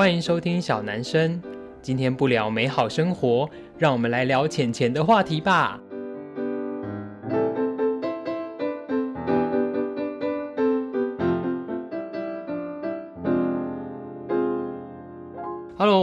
欢迎收听小男生。今天不聊美好生活，让我们来聊钱钱的话题吧。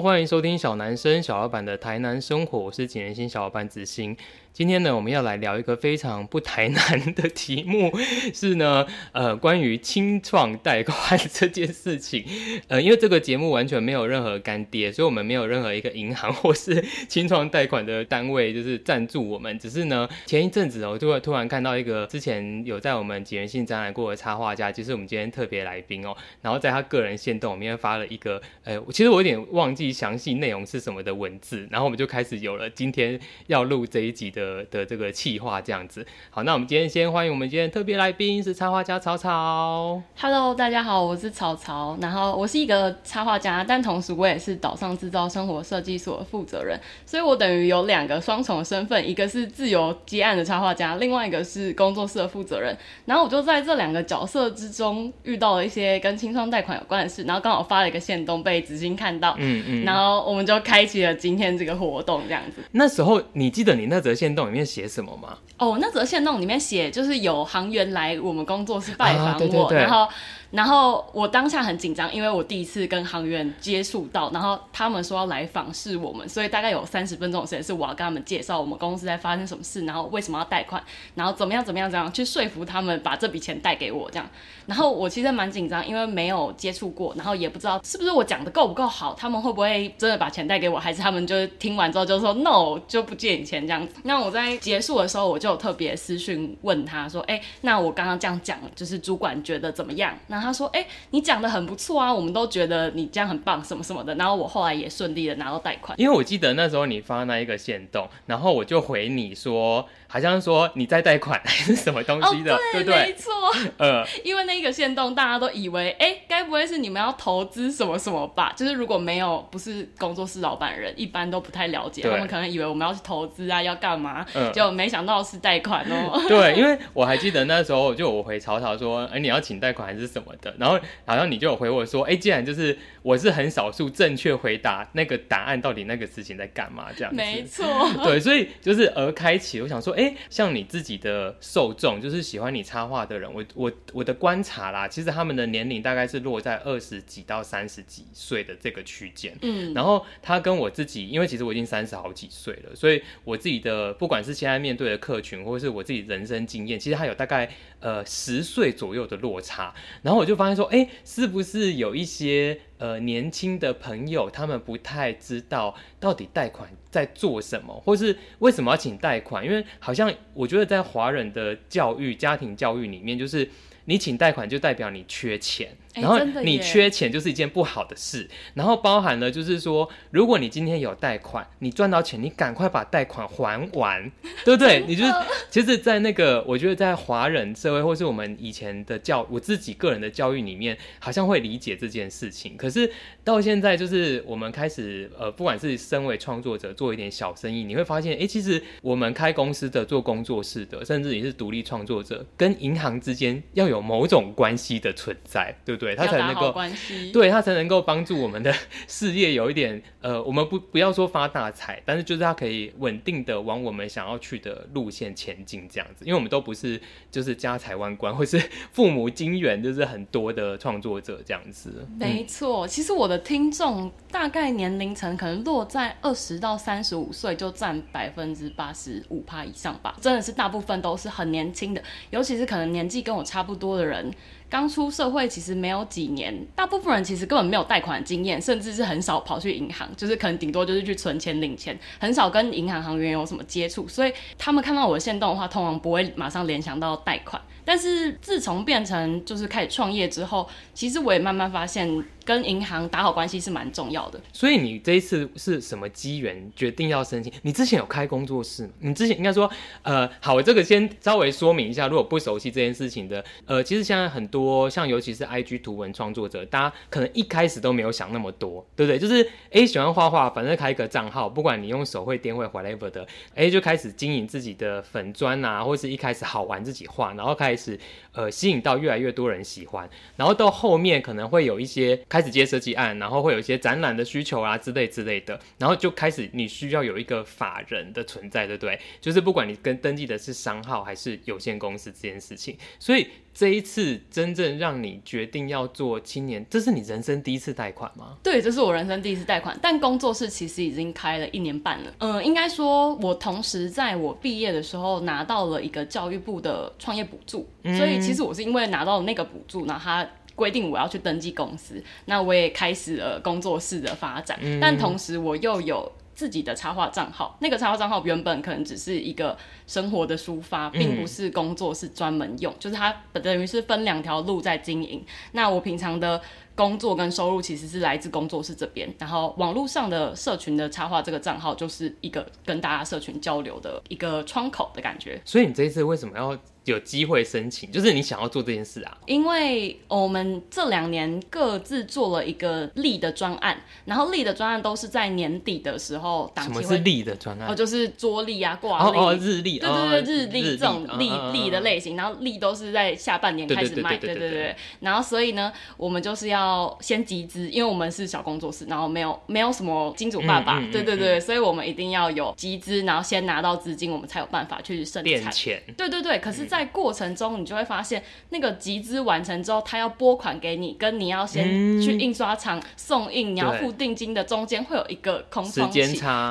欢迎收听小男生小老板的台南生活，我是几人星小老板子欣。今天呢，我们要来聊一个非常不台南的题目，是呢，呃，关于清创贷款这件事情。呃，因为这个节目完全没有任何干爹，所以我们没有任何一个银行或是清创贷款的单位就是赞助我们。只是呢，前一阵子我就会突然看到一个之前有在我们几人星展览过的插画家，就是我们今天特别来宾哦，然后在他个人限动里面发了一个，呃，其实我有点忘记详细内容是什么的文字，然后我们就开始有了今天要录这一集的。的这个企划这样子，好，那我们今天先欢迎我们今天特别来宾是插画家草草。Hello，大家好，我是草草。然后我是一个插画家，但同时我也是岛上制造生活设计所的负责人，所以我等于有两个双重的身份，一个是自由接案的插画家，另外一个是工作室的负责人。然后我就在这两个角色之中遇到了一些跟清创贷款有关的事，然后刚好发了一个线动被子欣看到，嗯嗯，然后我们就开启了今天这个活动这样子。那时候你记得你那则线动里面写什么吗？哦，那则线动里面写就是有航员来我们工作室拜访我，啊、对对对，然后。然后我当下很紧张，因为我第一次跟行员接触到，然后他们说要来访视我们，所以大概有三十分钟的时间是我要跟他们介绍我们公司在发生什么事，然后为什么要贷款，然后怎么样怎么样怎样去说服他们把这笔钱贷给我这样。然后我其实蛮紧张，因为没有接触过，然后也不知道是不是我讲的够不够好，他们会不会真的把钱贷给我，还是他们就听完之后就说 no 就不借你钱这样子。那我在结束的时候，我就有特别私讯问他说，哎，那我刚刚这样讲，就是主管觉得怎么样？那他说：“哎、欸，你讲的很不错啊，我们都觉得你这样很棒，什么什么的。”然后我后来也顺利的拿到贷款。因为我记得那时候你发那一个线动，然后我就回你说。好像说你在贷款还是什么东西的，哦、对，对对？没错，呃，因为那一个线动大家都以为，哎、欸，该不会是你们要投资什么什么吧？就是如果没有不是工作室老板人，一般都不太了解，他们可能以为我们要去投资啊，要干嘛？嗯，就没想到是贷款哦。对，因为我还记得那时候就我回曹操说，哎、欸，你要请贷款还是什么的？然后好像你就有回我说，哎、欸，既然就是我是很少数正确回答那个答案，到底那个事情在干嘛？这样子。没错。对，所以就是而开启，我想说，哎、欸，像你自。己的受众就是喜欢你插画的人，我我我的观察啦，其实他们的年龄大概是落在二十几到三十几岁的这个区间。嗯，然后他跟我自己，因为其实我已经三十好几岁了，所以我自己的不管是现在面对的客群，或者是我自己人生经验，其实还有大概呃十岁左右的落差。然后我就发现说，哎，是不是有一些呃年轻的朋友，他们不太知道到底贷款在做什么，或是为什么要请贷款？因为好像我觉得在华人的教育、家庭教育里面，就是你请贷款就代表你缺钱。然后你缺钱就是一件不好的事，然后包含了就是说，如果你今天有贷款，你赚到钱，你赶快把贷款还完，对不对？你就是其实，在那个我觉得在华人社会或是我们以前的教，我自己个人的教育里面，好像会理解这件事情。可是到现在，就是我们开始呃，不管是身为创作者做一点小生意，你会发现，哎，其实我们开公司的、做工作室的，甚至你是独立创作者，跟银行之间要有某种关系的存在，对不对？对，他才能够，对他才能够帮助我们的 事业有一点，呃，我们不不要说发大财，但是就是他可以稳定的往我们想要去的路线前进，这样子。因为我们都不是就是家财万贯或是 父母金源就是很多的创作者这样子。没错，嗯、其实我的听众大概年龄层可能落在二十到三十五岁，就占百分之八十五趴以上吧。真的是大部分都是很年轻的，尤其是可能年纪跟我差不多的人。刚出社会其实没有几年，大部分人其实根本没有贷款经验，甚至是很少跑去银行，就是可能顶多就是去存钱领钱，很少跟银行行员有什么接触，所以他们看到我的线动的话，通常不会马上联想到贷款。但是自从变成就是开始创业之后，其实我也慢慢发现。跟银行打好关系是蛮重要的，所以你这一次是什么机缘决定要申请？你之前有开工作室吗？你之前应该说，呃，好，我这个先稍微说明一下，如果不熟悉这件事情的，呃，其实现在很多像尤其是 IG 图文创作者，大家可能一开始都没有想那么多，对不对？就是哎，喜欢画画，反正开一个账号，不管你用手绘、电绘、whatever 的，哎，就开始经营自己的粉砖啊，或是一开始好玩自己画，然后开始始呃吸引到越来越多人喜欢，然后到后面可能会有一些开始接设计案，然后会有一些展览的需求啊之类之类的，然后就开始你需要有一个法人的存在，对不对？就是不管你跟登记的是商号还是有限公司这件事情，所以。这一次真正让你决定要做青年，这是你人生第一次贷款吗？对，这是我人生第一次贷款，但工作室其实已经开了一年半了。嗯，应该说，我同时在我毕业的时候拿到了一个教育部的创业补助，嗯、所以其实我是因为拿到了那个补助，那他规定我要去登记公司，那我也开始了工作室的发展，嗯、但同时我又有。自己的插画账号，那个插画账号原本可能只是一个生活的抒发，并不是工作是专门用，嗯、就是它等于是分两条路在经营。那我平常的工作跟收入其实是来自工作室这边，然后网络上的社群的插画这个账号就是一个跟大家社群交流的一个窗口的感觉。所以你这一次为什么要？有机会申请，就是你想要做这件事啊？因为我们这两年各自做了一个利的专案，然后利的专案都是在年底的时候档期会。什么是利的专案？哦，就是桌历啊，挂历。哦哦，日历。对对对，日历这种历历的类型，然后历都是在下半年开始卖。对对对。然后所以呢，我们就是要先集资，因为我们是小工作室，然后没有没有什么金主爸爸。对对对，所以我们一定要有集资，然后先拿到资金，我们才有办法去生产。钱。对对对，可是，在在过程中，你就会发现，那个集资完成之后，他要拨款给你，跟你要先去印刷厂送印，嗯、你要付定金的中间会有一个空窗期，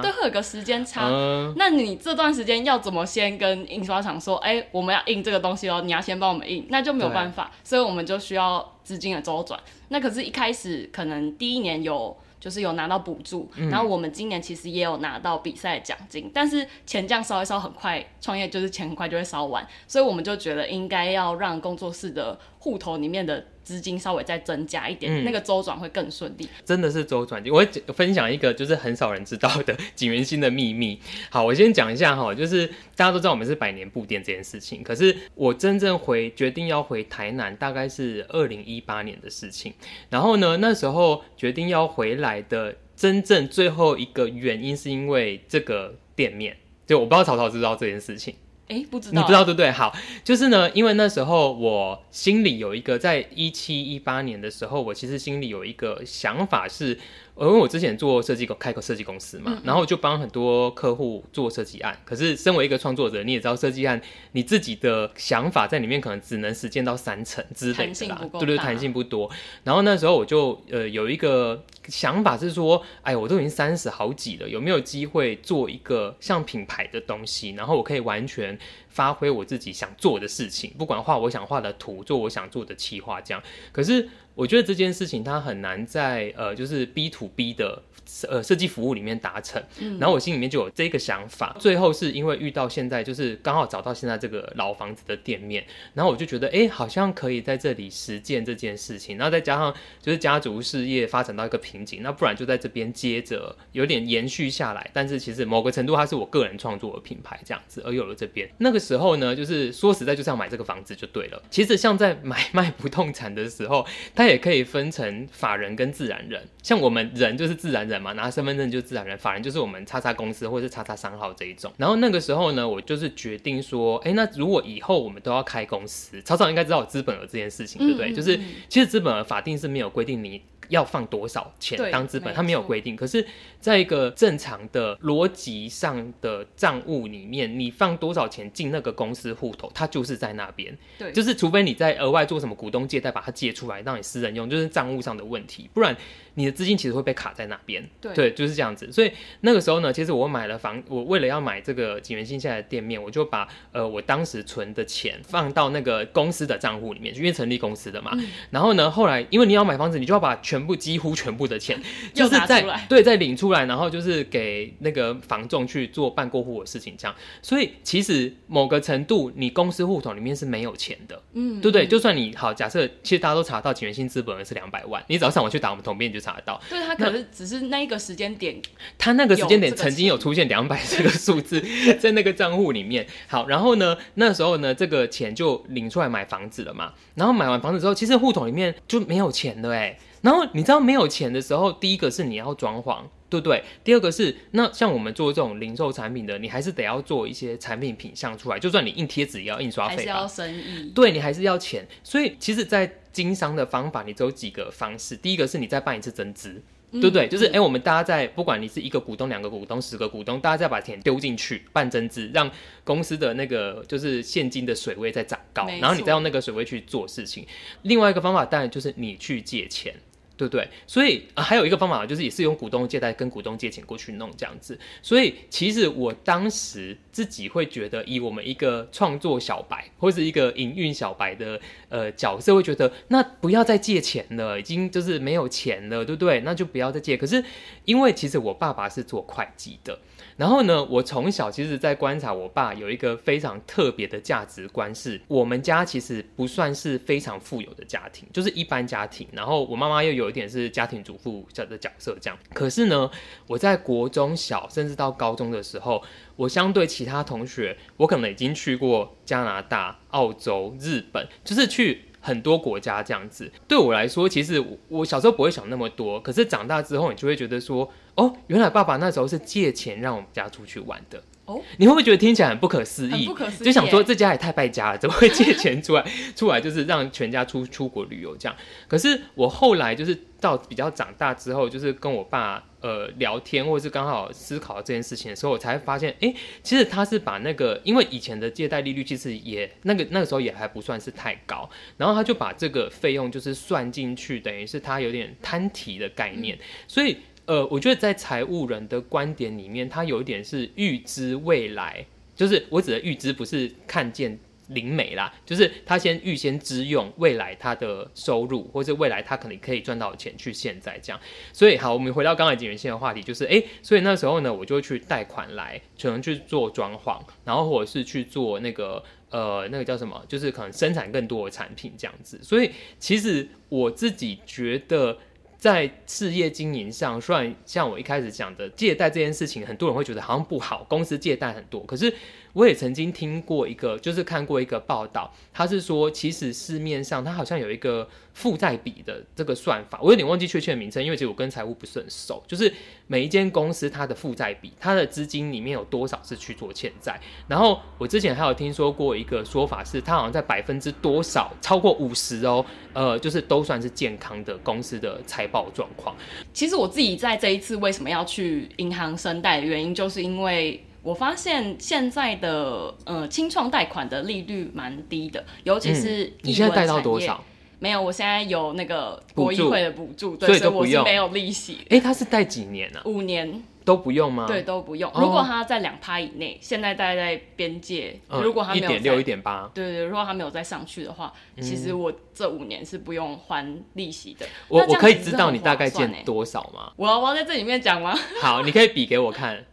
对，会有个时间差。嗯、那你这段时间要怎么先跟印刷厂说，哎、欸，我们要印这个东西哦，你要先帮我们印，那就没有办法，所以我们就需要资金的周转。那可是，一开始可能第一年有。就是有拿到补助，然后我们今年其实也有拿到比赛奖金，嗯、但是钱这样烧一烧很快，创业就是钱很快就会烧完，所以我们就觉得应该要让工作室的户头里面的资金稍微再增加一点，嗯、那个周转会更顺利。真的是周转，我会分享一个就是很少人知道的景元兴的秘密。好，我先讲一下哈，就是大家都知道我们是百年布店这件事情，可是我真正回决定要回台南，大概是二零一八年的事情。然后呢，那时候决定要回来的真正最后一个原因，是因为这个店面，就我不知道曹操知不知道这件事情。哎，不知道，你不知道对不对？好，就是呢，因为那时候我心里有一个，在一七一八年的时候，我其实心里有一个想法是。因为我之前做设计公开个设计公司嘛，然后就帮很多客户做设计案。可是身为一个创作者，你也知道设计案你自己的想法在里面可能只能实践到三成之类的啦，对对，弹性不多。然后那时候我就呃有一个想法是说，哎，我都已经三十好几了，有没有机会做一个像品牌的东西？然后我可以完全发挥我自己想做的事情，不管画我想画的图，做我想做的企划这样。可是。我觉得这件事情它很难在呃，就是 B to B 的呃设计服务里面达成。嗯，然后我心里面就有这个想法。最后是因为遇到现在就是刚好找到现在这个老房子的店面，然后我就觉得哎，好像可以在这里实践这件事情。然后再加上就是家族事业发展到一个瓶颈，那不然就在这边接着有点延续下来。但是其实某个程度它是我个人创作的品牌这样子，而有了这边。那个时候呢，就是说实在就是要买这个房子就对了。其实像在买 卖不动产的时候，它也可以分成法人跟自然人，像我们人就是自然人嘛，拿身份证就是自然人，法人就是我们叉叉公司或者是叉叉商号这一种。然后那个时候呢，我就是决定说，哎，那如果以后我们都要开公司，曹操应该知道有资本额这件事情，对不对？嗯嗯嗯，就是其实资本额法定是没有规定你。要放多少钱当资本，它没有规定。可是，在一个正常的逻辑上的账务里面，你放多少钱进那个公司户头，它就是在那边。对，就是除非你在额外做什么股东借贷，把它借出来让你私人用，就是账务上的问题，不然。你的资金其实会被卡在那边，对，对，就是这样子。所以那个时候呢，其实我买了房，我为了要买这个锦源兴现在的店面，我就把呃我当时存的钱放到那个公司的账户里面，因为成立公司的嘛。嗯、然后呢，后来因为你要买房子，你就要把全部几乎全部的钱，就是在对再领出来，然后就是给那个房仲去做办过户的事情，这样。所以其实某个程度，你公司户头里面是没有钱的，嗯，对不对？就算你好，假设其实大家都查到景元新资本额是两百万，你只要上网去打我们统编就。查得到，对，他可是只是那一个时间点，他那个时间点曾经有出现两百这个数字在那个账户里面。好，然后呢，那时候呢，这个钱就领出来买房子了嘛。然后买完房子之后，其实户头里面就没有钱了哎。然后你知道没有钱的时候，第一个是你要装潢，对不对？第二个是，那像我们做这种零售产品的，你还是得要做一些产品品相出来，就算你印贴纸也要印刷费，还是要生意，对，你还是要钱。所以其实，在经商的方法，你只有几个方式。第一个是你再办一次增资，嗯、对不对？就是哎、我们大家在不管你是一个股东、两个股东、十个股东，大家再把钱丢进去办增资，让公司的那个就是现金的水位再长高，然后你再用那个水位去做事情。另外一个方法当然就是你去借钱。对不对？所以、呃，还有一个方法就是，也是用股东借贷跟股东借钱过去弄这样子。所以其实我当时自己会觉得，以我们一个创作小白或是一个营运小白的呃角色，会觉得那不要再借钱了，已经就是没有钱了，对不对？那就不要再借。可是因为其实我爸爸是做会计的。然后呢，我从小其实，在观察我爸有一个非常特别的价值观，是我们家其实不算是非常富有的家庭，就是一般家庭。然后我妈妈又有一点是家庭主妇这的角色，这样。可是呢，我在国中小甚至到高中的时候，我相对其他同学，我可能已经去过加拿大、澳洲、日本，就是去。很多国家这样子，对我来说，其实我小时候不会想那么多。可是长大之后，你就会觉得说，哦，原来爸爸那时候是借钱让我们家出去玩的。哦，你会不会觉得听起来很不可思议？不可思议，就想说这家也太败家了，怎么会借钱出来 出来就是让全家出出国旅游这样？可是我后来就是到比较长大之后，就是跟我爸呃聊天，或者是刚好思考这件事情的时候，我才发现，哎、欸，其实他是把那个，因为以前的借贷利率其实也那个那个时候也还不算是太高，然后他就把这个费用就是算进去，等于是他有点摊提的概念，所以。呃，我觉得在财务人的观点里面，他有一点是预知未来，就是我指的预知不是看见灵媒啦，就是他先预先支用未来他的收入，或者未来他可能可以赚到钱去现在这样。所以好，我们回到刚才锦源线的话题，就是哎，所以那时候呢，我就去贷款来，可能去做装潢，然后或者是去做那个呃那个叫什么，就是可能生产更多的产品这样子。所以其实我自己觉得。在事业经营上，虽然像我一开始讲的借贷这件事情，很多人会觉得好像不好，公司借贷很多，可是。我也曾经听过一个，就是看过一个报道，他是说，其实市面上它好像有一个负债比的这个算法，我有点忘记确切的名称，因为其实我跟财务不是很熟。就是每一间公司它的负债比，它的资金里面有多少是去做欠债。然后我之前还有听说过一个说法是，它好像在百分之多少超过五十哦，呃，就是都算是健康的公司的财报状况。其实我自己在这一次为什么要去银行申贷的原因，就是因为。我发现现在的呃清创贷款的利率蛮低的，尤其是、嗯、你现在贷到多少？没有，我现在有那个国议会的补助，对，所以我是没有利息。哎、欸，他是贷几年呢、啊？五年都不用吗？对，都不用。如果他在两趴以内，现在大概在边界，嗯、如果他没有一点六、一点八，对，对对，如果他没有再上去的话，嗯、其实我这五年是不用还利息的。我我可以知道你大概借多少吗？我要我要在这里面讲吗？好，你可以比给我看。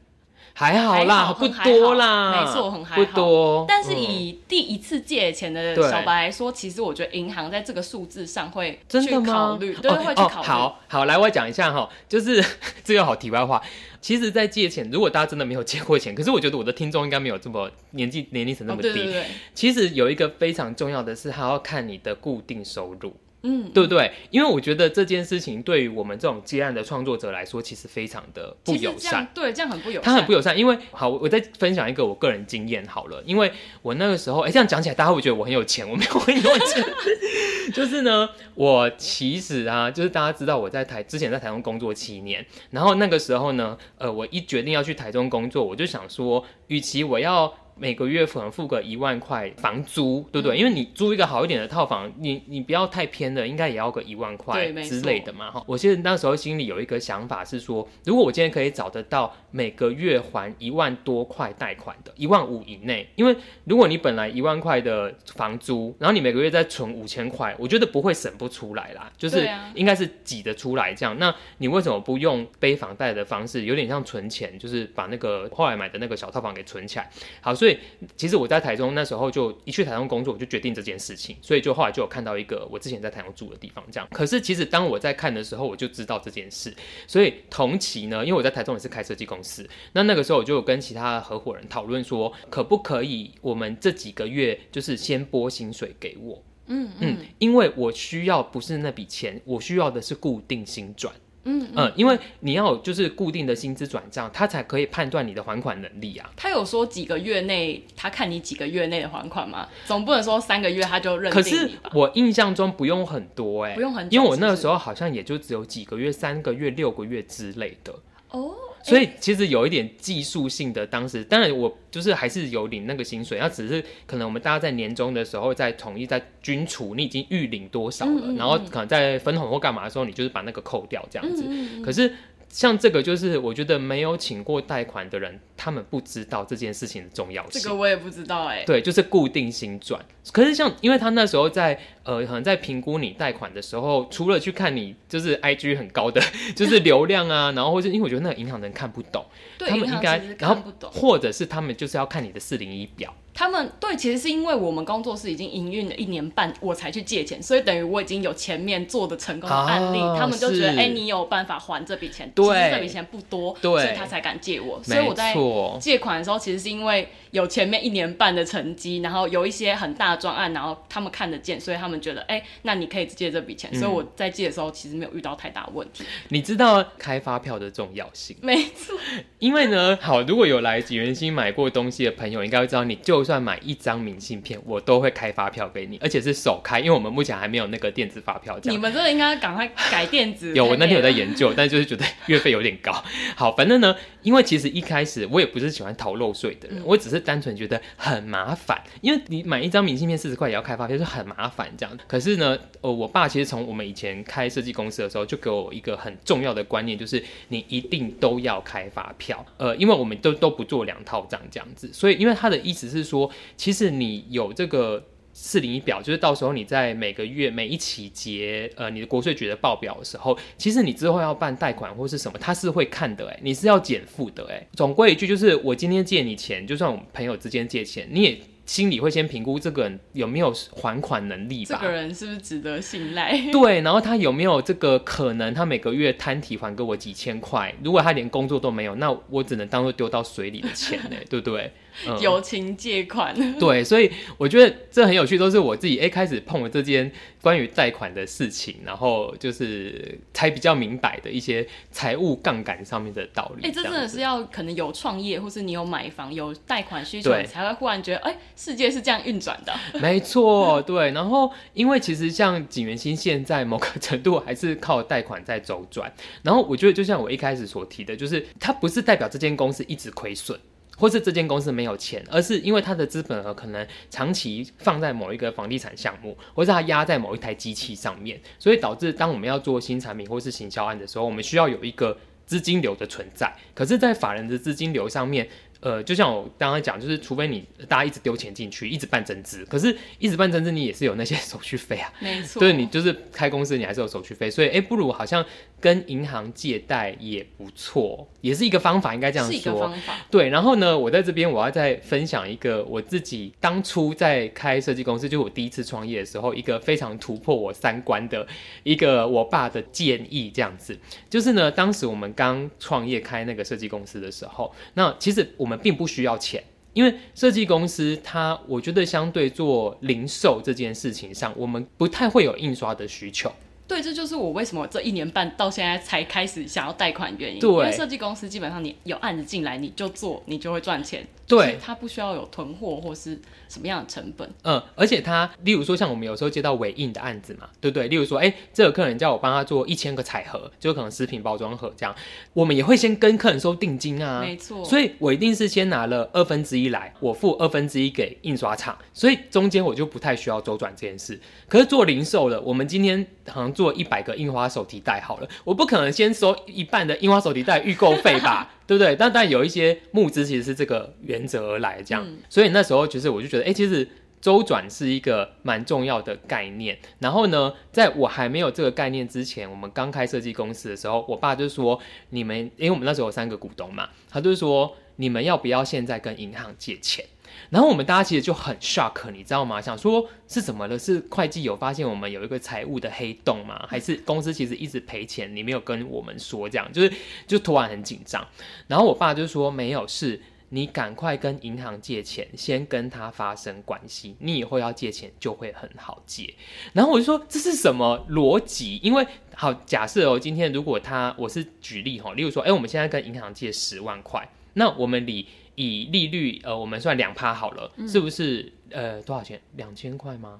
还好啦，好不多啦，没错，很还好，不多。但是以第一次借钱的小白来说，嗯、其实我觉得银行在这个数字上会去考虑，对，会去考虑。哦，好好，来我讲一下哈，就是 这个好题外话。其实，在借钱，如果大家真的没有借过钱，可是我觉得我的听众应该没有这么年纪年龄层那么低。哦、对对对。其实有一个非常重要的是，还要看你的固定收入。嗯，对不对？因为我觉得这件事情对于我们这种接案的创作者来说，其实非常的不友善。对，这样很不友善。他很不友善，因为好，我再分享一个我个人经验好了。因为我那个时候，哎，这样讲起来，大家会觉得我很有钱，我没有很有钱。就是呢，我其实啊，就是大家知道我在台之前在台中工作七年，然后那个时候呢，呃，我一决定要去台中工作，我就想说，与其我要。每个月可能付个一万块房租，对不对？嗯、因为你租一个好一点的套房，你你不要太偏的，应该也要个一万块之类的嘛。哈，我其实那时候心里有一个想法是说，如果我今天可以找得到每个月还一万多块贷款的，一万五以内，因为如果你本来一万块的房租，然后你每个月再存五千块，我觉得不会省不出来啦，就是应该是挤得出来这样。那你为什么不用背房贷的方式，有点像存钱，就是把那个后来买的那个小套房给存起来？好。所以其实我在台中那时候就一去台中工作，我就决定这件事情，所以就后来就有看到一个我之前在台中住的地方，这样。可是其实当我在看的时候，我就知道这件事。所以同期呢，因为我在台中也是开设计公司，那那个时候我就有跟其他合伙人讨论说，可不可以我们这几个月就是先拨薪水给我？嗯嗯，因为我需要不是那笔钱，我需要的是固定薪转。嗯嗯，因为你要有就是固定的薪资转账，他才可以判断你的还款能力啊。他有说几个月内，他看你几个月内的还款吗？总不能说三个月他就认？可是我印象中不用很多哎、欸，不用很久，因为我那个时候好像也就只有几个月，三个月、六个月之类的。哦。所以其实有一点技术性的，当时当然我就是还是有领那个薪水，那只是可能我们大家在年终的时候在统一在均处，你已经预领多少了，嗯嗯嗯，然后可能在分红或干嘛的时候，你就是把那个扣掉这样子。可是像这个就是我觉得没有请过贷款的人，他们不知道这件事情的重要性。这个我也不知道哎、欸。对，就是固定薪转。可是像因为他那时候在。呃，可能在评估你贷款的时候，除了去看你就是 IG 很高的 就是流量啊，然后或者因为我觉得那个银行人看不懂，对，他们应该看不懂，然后或者是他们就是要看你的四零一表。他们对，其实是因为我们工作室已经营运了一年半，我才去借钱，所以等于我已经有前面做的成功的案例，啊、他们就觉得哎、欸，你有办法还这笔钱，对，其实这笔钱不多，对，所以他才敢借我。所以我在借款的时候，其实是因为有前面一年半的成绩，然后有一些很大的专案，然后他们看得见，所以他们觉得哎、欸，那。你可以借这笔钱，所以我在借的时候其实没有遇到太大问题。你知道开发票的重要性？没错，因为呢，好，如果有来景元兴买过东西的朋友，应该会知道，你就算买一张明信片，我都会开发票给你，而且是首开，因为我们目前还没有那个电子发票。你们真的应该赶快改 电子。有，我那天有在研究，但就是觉得月费有点高。好，反正呢，因为其实一开始我也不是喜欢逃漏税的人，嗯，我只是单纯觉得很麻烦，因为你买一张明信片四十块也要开发票，就很麻烦这样。可是呢，呃，我爸其实从我们以前开设计公司的时候，就给我一个很重要的观念，就是你一定都要开发票。呃，因为我们都都不做两套账这样子，所以因为他的意思是说，其实你有这个四零一表，就是到时候你在每个月每一期结呃你的国税局的报表的时候，其实你之后要办贷款或是什么，他是会看的，哎，你是要减负的，哎。总归一句就是，我今天借你钱，就算我们朋友之间借钱，你也。心里会先评估这个人有没有还款能力吧？这个人是不是值得信赖？对，然后他有没有这个可能？他每个月摊提还给我几千块，如果他连工作都没有，那我只能当做丢到水里的钱呢，对不对？嗯、友情借款，对，所以我觉得这很有趣，都是我自己哎开始碰了这件关于贷款的事情，然后就是才比较明白的一些财务杠杆上面的道理。哎，这真的是要可能有创业，或是你有买房有贷款需求，你才会忽然觉得哎，世界是这样运转的。没错，对。然后因为其实像景元新现在某个程度还是靠贷款在周转，然后我觉得就像我一开始所提的，就是它不是代表这间公司一直亏损。或是这间公司没有钱，而是因为它的资本额可能长期放在某一个房地产项目，或是它压在某一台机器上面，所以导致当我们要做新产品或是行销案的时候，我们需要有一个资金流的存在。可是，在法人的资金流上面，呃，就像我刚刚讲，就是除非你大家一直丢钱进去，一直办增资，可是一直办增资，你也是有那些手续费啊。没错，对，你就是开公司，你还是有手续费，所以哎，不如好像跟银行借贷也不错，也是一个方法，应该这样说。是一个方法。对，然后呢，我在这边我要再分享一个我自己当初在开设计公司，就是我第一次创业的时候，一个非常突破我三观的一个我爸的建议，这样子，就是呢，当时我们刚创业开那个设计公司的时候，那其实我们。并不需要钱，因为设计公司它，我觉得相对做零售这件事情上，我们不太会有印刷的需求。对，这就是我为什么这一年半到现在才开始想要贷款原因。对，因为设计公司基本上你有案子进来，你就做，你就会赚钱。对，它不需要有囤货或是什么样的成本。嗯，而且它，例如说像我们有时候接到尾印的案子嘛，对不对？例如说，哎，这个客人叫我帮他做一千个彩盒，就可能食品包装盒这样，我们也会先跟客人收定金啊。没错。所以我一定是先拿了二分之一来，我付二分之一给印刷厂，所以中间我就不太需要周转这件事。可是做零售的，我们今天好像做一百个印花手提袋好了，我不可能先收一半的印花手提袋预购费吧？对不对？但但有一些募资其实是这个原则而来，这样、嗯，所以那时候其实我就觉得，哎，其实周转是一个蛮重要的概念。然后呢，在我还没有这个概念之前，我们刚开设计公司的时候，我爸就说，你们，因为我们那时候有三个股东嘛，他就说，你们要不要现在跟银行借钱？然后我们大家其实就很 shock，你知道吗？想说是怎么了？是会计有发现我们有一个财务的黑洞吗？还是公司其实一直赔钱，你没有跟我们说？这样就是就突然很紧张。然后我爸就说没有，事你赶快跟银行借钱，先跟他发生关系，你以后要借钱就会很好借。然后我就说这是什么逻辑？因为好假设哦，今天如果他我是举例哈，例如说，哎，我们现在跟银行借十万块，那我们以以利率呃，我们算两趴好了，嗯、是不是呃多少钱？两千块吗？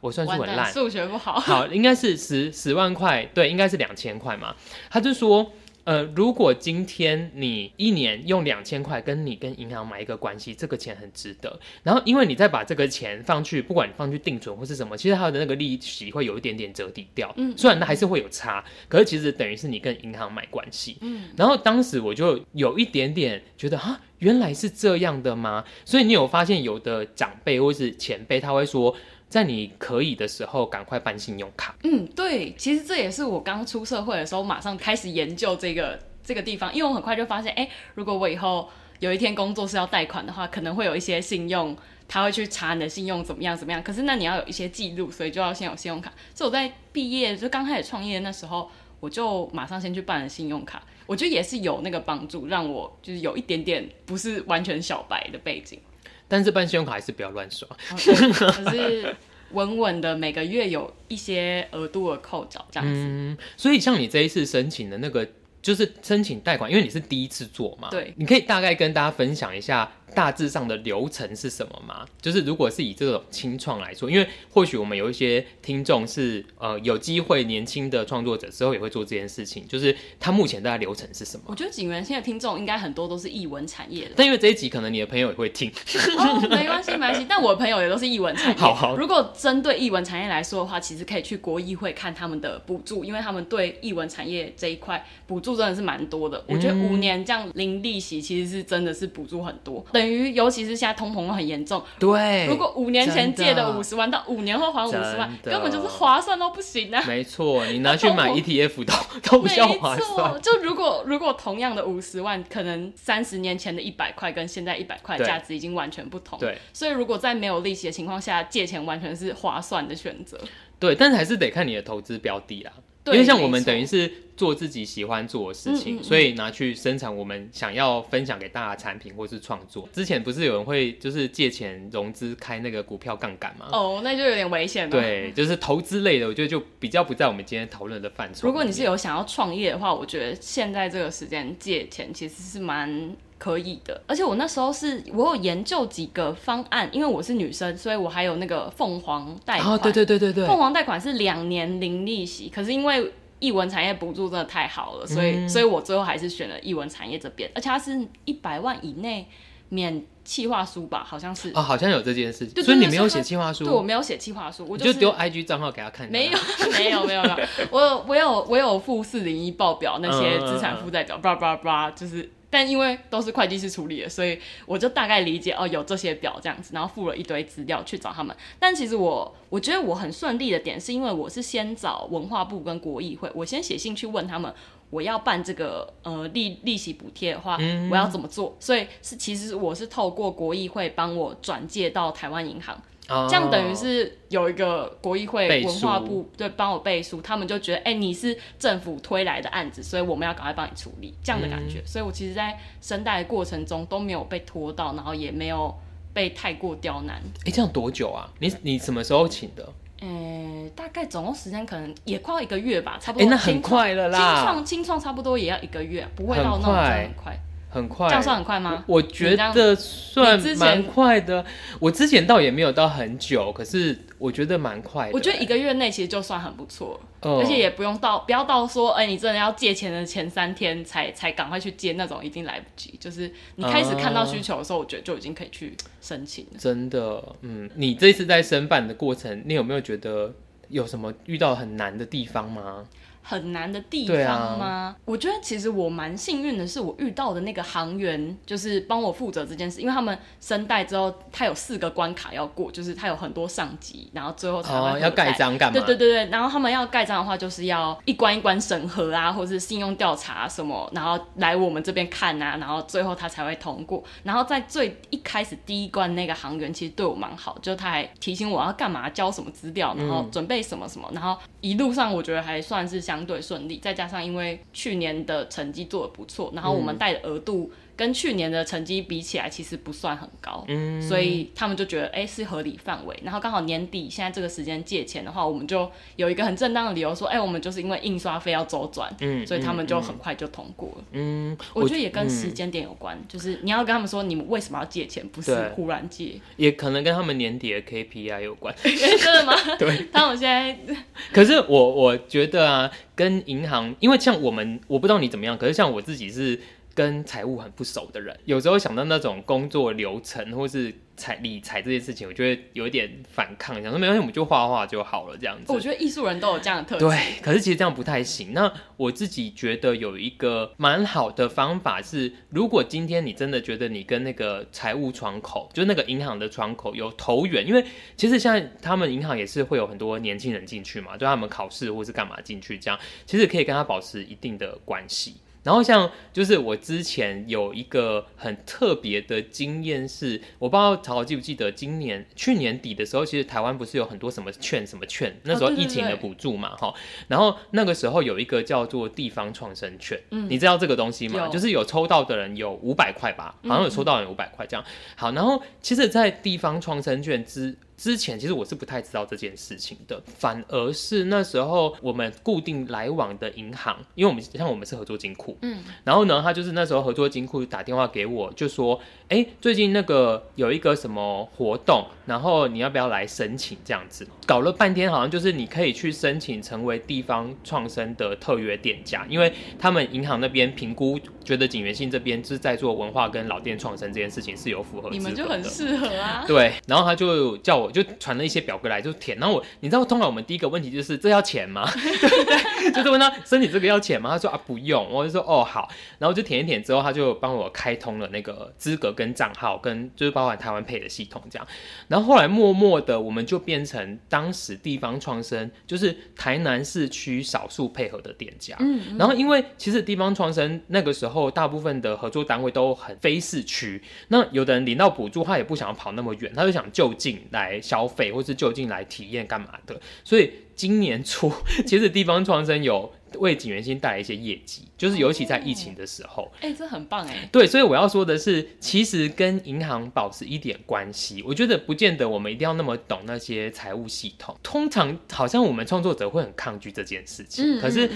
我算数很烂，数学不好。好，应该是十十万块，对，应该是两千块嘛。他就说，呃，如果今天你一年用两千块跟你跟银行买一个关系，这个钱很值得。然后，因为你再把这个钱放去，不管你放去定存或是什么，其实它的那个利息会有一点点折抵掉。嗯，虽然它还是会有差，可是其实等于是你跟银行买关系。嗯，然后当时我就有一点点觉得，啊，原来是这样的吗？所以你有发现有的长辈或是前辈他会说。在你可以的时候，赶快办信用卡。嗯，对，其实这也是我刚出社会的时候，马上开始研究这个这个地方，因为我很快就发现，哎，如果我以后有一天工作是要贷款的话，可能会有一些信用，他会去查你的信用怎么样怎么样。可是那你要有一些记录，所以就要先有信用卡。所以我在毕业就刚开始创业那时候，我就马上先去办了信用卡。我觉得也是有那个帮助，让我就是有一点点不是完全小白的背景。但是办信用卡还是不要乱刷，可是稳稳的每个月有一些额度的扣缴这样子。嗯，所以像你这一次申请的那个。就是申请贷款，因为你是第一次做嘛，对，你可以大概跟大家分享一下大致上的流程是什么吗？就是如果是以这种清创来说，因为或许我们有一些听众是呃有机会年轻的创作者之后也会做这件事情，就是他目前大概流程是什么？我觉得景元现在听众应该很多都是译文产业的，但因为这一集可能你的朋友也会听，哦，没关系没关系，但我的朋友也都是译文产业。好好，如果针对译文产业来说的话，其实可以去国议会看他们的补助，因为他们对译文产业这一块补助真的是蛮多的。我觉得五年这样零利息，其实是真的是补助很多，等于尤其是现在通膨很严重。对，如果五年前借的五十万，到五年后还五十万，根本就是划算都不行啊！没错，你拿去 买 ETF 都都比较划算。就如果如果同样的五十万，可能三十年前的一百块跟现在一百块价值已经完全不同。对，所以如果在没有利息的情况下借钱，完全是划算的选择。对，但是还是得看你的投资标的啦。因为像我们等于是做自己喜欢做的事情，所以拿去生产我们想要分享给大家的产品或是创作。之前不是有人会就是借钱融资开那个股票杠杆吗？哦，那就有点危险了。对，就是投资类的，我觉得就比较不在我们今天讨论的范畴。如果你是有想要创业的话，我觉得现在这个时间借钱其实是蛮可以的。而且我那时候是我有研究几个方案，因为我是女生，所以我还有那个凤凰贷款。哦，对对对对对，凤凰贷款是两年零利息，可是因为艺文产业补助真的太好了，所以，嗯、所以我最后还是选了译文产业这边，而且它是一百万以内免企划书吧，好像是哦，好像有这件事情，所以你没有写企划书？对，我没有写企划书，我、就是、丢 IG 账号给他看。没有，没有，没有，没有，我我有我有附四零一报表那些资产负债表，叭叭叭，就是。但因为都是会计师处理的，所以我就大概理解哦，有这些表这样子，然后附了一堆资料去找他们。但其实我我觉得我很顺利的点，是因为我是先找文化部跟国议会，我先写信去问他们，我要办这个呃利利息补贴的话，我要怎么做？所以是其实我是透过国议会帮我转介到台湾银行。这样等于是有一个国艺会文化部对帮我背书，他们就觉得哎、欸，你是政府推来的案子，所以我们要赶快帮你处理这样的感觉。嗯、所以我其实，在声带的过程中都没有被拖到，然后也没有被太过刁难。哎、欸，这样多久啊？你你什么时候请的？呃、欸，大概总共时间可能也快要一个月吧，差不多。哎、欸，那很快了啦。清创清创差不多也要一个月，不会到那么很快。很快，这样算很快吗？我觉得算蛮快的。我之前倒也没有到很久，可是我觉得蛮快的。我觉得一个月内其实就算很不错，嗯，而且也不用到不要到说，哎，你真的要借钱的前三天才才赶快去借那种，已经来不及。就是你开始看到需求的时候，我觉得就已经可以去申请了。真的，嗯，你这次在申办的过程，你有没有觉得有什么遇到很难的地方吗？很难的地方吗？啊、我觉得其实我蛮幸运的，是我遇到的那个航员，就是帮我负责这件事，因为他们申贷之后，他有四个关卡要过，就是他有很多上级，然后最后才会、哦、要盖章干嘛？对对对对，然后他们要盖章的话，就是要一关一关审核啊，或者是信用调查什么，然后来我们这边看啊，然后最后他才会通过。然后在最一开始第一关那个航员其实对我蛮好，就他还提醒我要干嘛，交什么资料，然后准备什么什么，然后一路上我觉得还算是像。相对顺利，再加上因为去年的成绩做得不错，然后我们带的额度跟去年的成绩比起来，其实不算很高，嗯，所以他们就觉得哎、欸、是合理范围。然后刚好年底现在这个时间借钱的话，我们就有一个很正当的理由说，哎、欸，我们就是因为印刷费要周转，嗯，所以他们就很快就通过了。嗯，我觉得也跟时间点有关，就是你要跟他们说你们为什么要借钱，不是忽然借，也可能跟他们年底的 KPI 有关。真的吗？对，他们现在，可是我我觉得啊，跟银行，因为像我们，我不知道你怎么样，可是像我自己是。跟财务很不熟的人，有时候想到那种工作流程或是财理财这件事情，我就会有一点反抗，想说没关系，我们就画画就好了这样子。我觉得艺术人都有这样的特质。对，可是其实这样不太行。那我自己觉得有一个蛮好的方法是，如果今天你真的觉得你跟那个财务窗口，就是那个银行的窗口有投缘，因为其实现在他们银行也是会有很多年轻人进去嘛，就他们考试或是干嘛进去，这样其实可以跟他保持一定的关系。然后像就是我之前有一个很特别的经验是，我不知道曹曹记不记得，今年去年底的时候，其实台湾不是有很多什么券什么券，那时候疫情的补助嘛，哈、哦，然后那个时候有一个叫做地方创生券，嗯，你知道这个东西吗？就是有抽到的人有五百块吧，好像有抽到人五百块这样。好，然后其实，在地方创生券之之前其实我是不太知道这件事情的，反而是那时候我们固定来往的银行，因为我们像我们是合作金库，嗯，然后呢，他就是那时候合作金库打电话给我，就说，哎、欸，最近那个有一个什么活动，然后你要不要来申请这样子？搞了半天，好像就是你可以去申请成为地方创生的特约店家，因为他们银行那边评估觉得景源信这边是在做文化跟老店创生这件事情是有符合的，你们就很适合啊。对，然后他就叫我。我就传了一些表格来，就填。然后我，你知道，通常我们第一个问题就是这要钱吗？对不对？就是问他申请这个要钱吗？他说啊不用。我就说哦好。然后就填一填之后，他就帮我开通了那个资格跟账号，跟就是包含台湾 Pay 的系统这样。然后后来默默的，我们就变成当时地方创生，就是台南市区少数配合的店家。嗯，嗯。然后因为其实地方创生那个时候，大部分的合作单位都很非市区。那有的人领到补助，他也不想要跑那么远，他就想就近来。消费或是就近来体验干嘛的，所以今年初 其实地方创生有为景元星带来一些业绩。就是尤其在疫情的时候，哎、这很棒哎。对，所以我要说的是，其实跟银行保持一点关系，我觉得不见得我们一定要那么懂那些财务系统。通常好像我们创作者会很抗拒这件事情，嗯、可是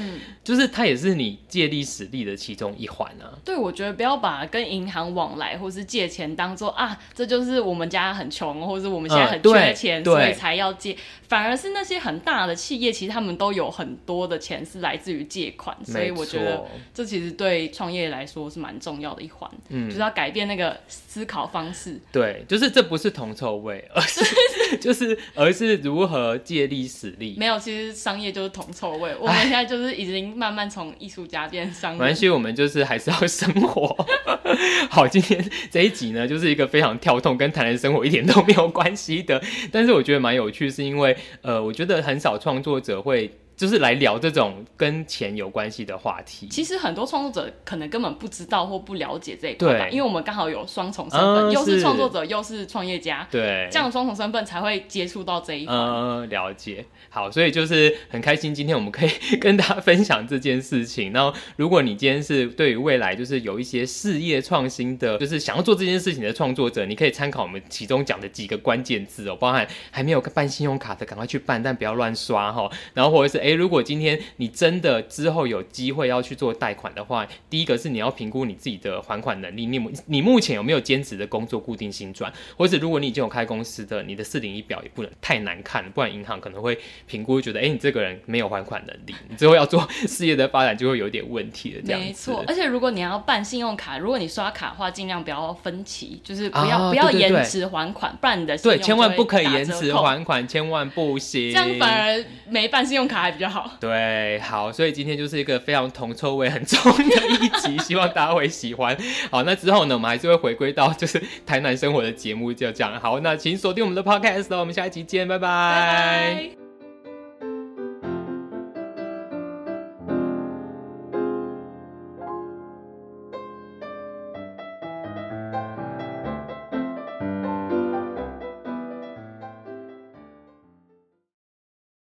就是它也是你借力使力的其中一环啊。对，我觉得不要把跟银行往来或是借钱当做啊，这就是我们家很穷，或者是我们现在很缺钱，嗯、所以才要借。反而是那些很大的企业，其实他们都有很多的钱是来自于借款，所以我觉得。这其实对创业来说是蛮重要的一环，嗯，就是要改变那个思考方式。对，就是这不是铜臭味，而是 就是而是如何借力使力。没有，其实商业就是铜臭味。我们现在就是已经慢慢从艺术家变商业。没关系，我们就是还是要生活。好，今天这一集呢，就是一个非常跳动，跟台南生活一点都没有关系的。但是我觉得蛮有趣，是因为呃，我觉得很少创作者会。就是来聊这种跟钱有关系的话题。其实很多创作者可能根本不知道或不了解这一块吧，因为我们刚好有双重身份，嗯，又是创作者又是创业家，对，这样双重身份才会接触到这一块。嗯，了解。好，所以就是很开心，今天我们可以跟大家分享这件事情。然后，如果你今天是对于未来就是有一些事业创新的，就是想要做这件事情的创作者，你可以参考我们其中讲的几个关键字哦，包含还没有办信用卡的，赶快去办，但不要乱刷哈。然后或者是诶，如果今天你真的之后有机会要去做贷款的话，第一个是你要评估你自己的还款能力，你你目前有没有兼职的工作固定薪赚，或者如果你已经有开公司的，你的四零一表也不能太难看，不然银行可能会。评估觉得，哎、欸，你这个人没有还款能力，你之后要做事业的发展就会有点问题的。这样子。没错，而且如果你要办信用卡，如果你刷卡的话，尽量不要分期，就是不要、啊、不要延迟还款，不然你的对千万不可以延迟还款，千万不行。这样反而没办信用卡还比较好。对，好，所以今天就是一个非常铜臭味很重的一集，希望大家会喜欢。好，那之后呢，我们还是会回归到就是台南生活的节目，就这样。好，那请锁定我们的 podcast 我们下一集见，拜拜。拜拜。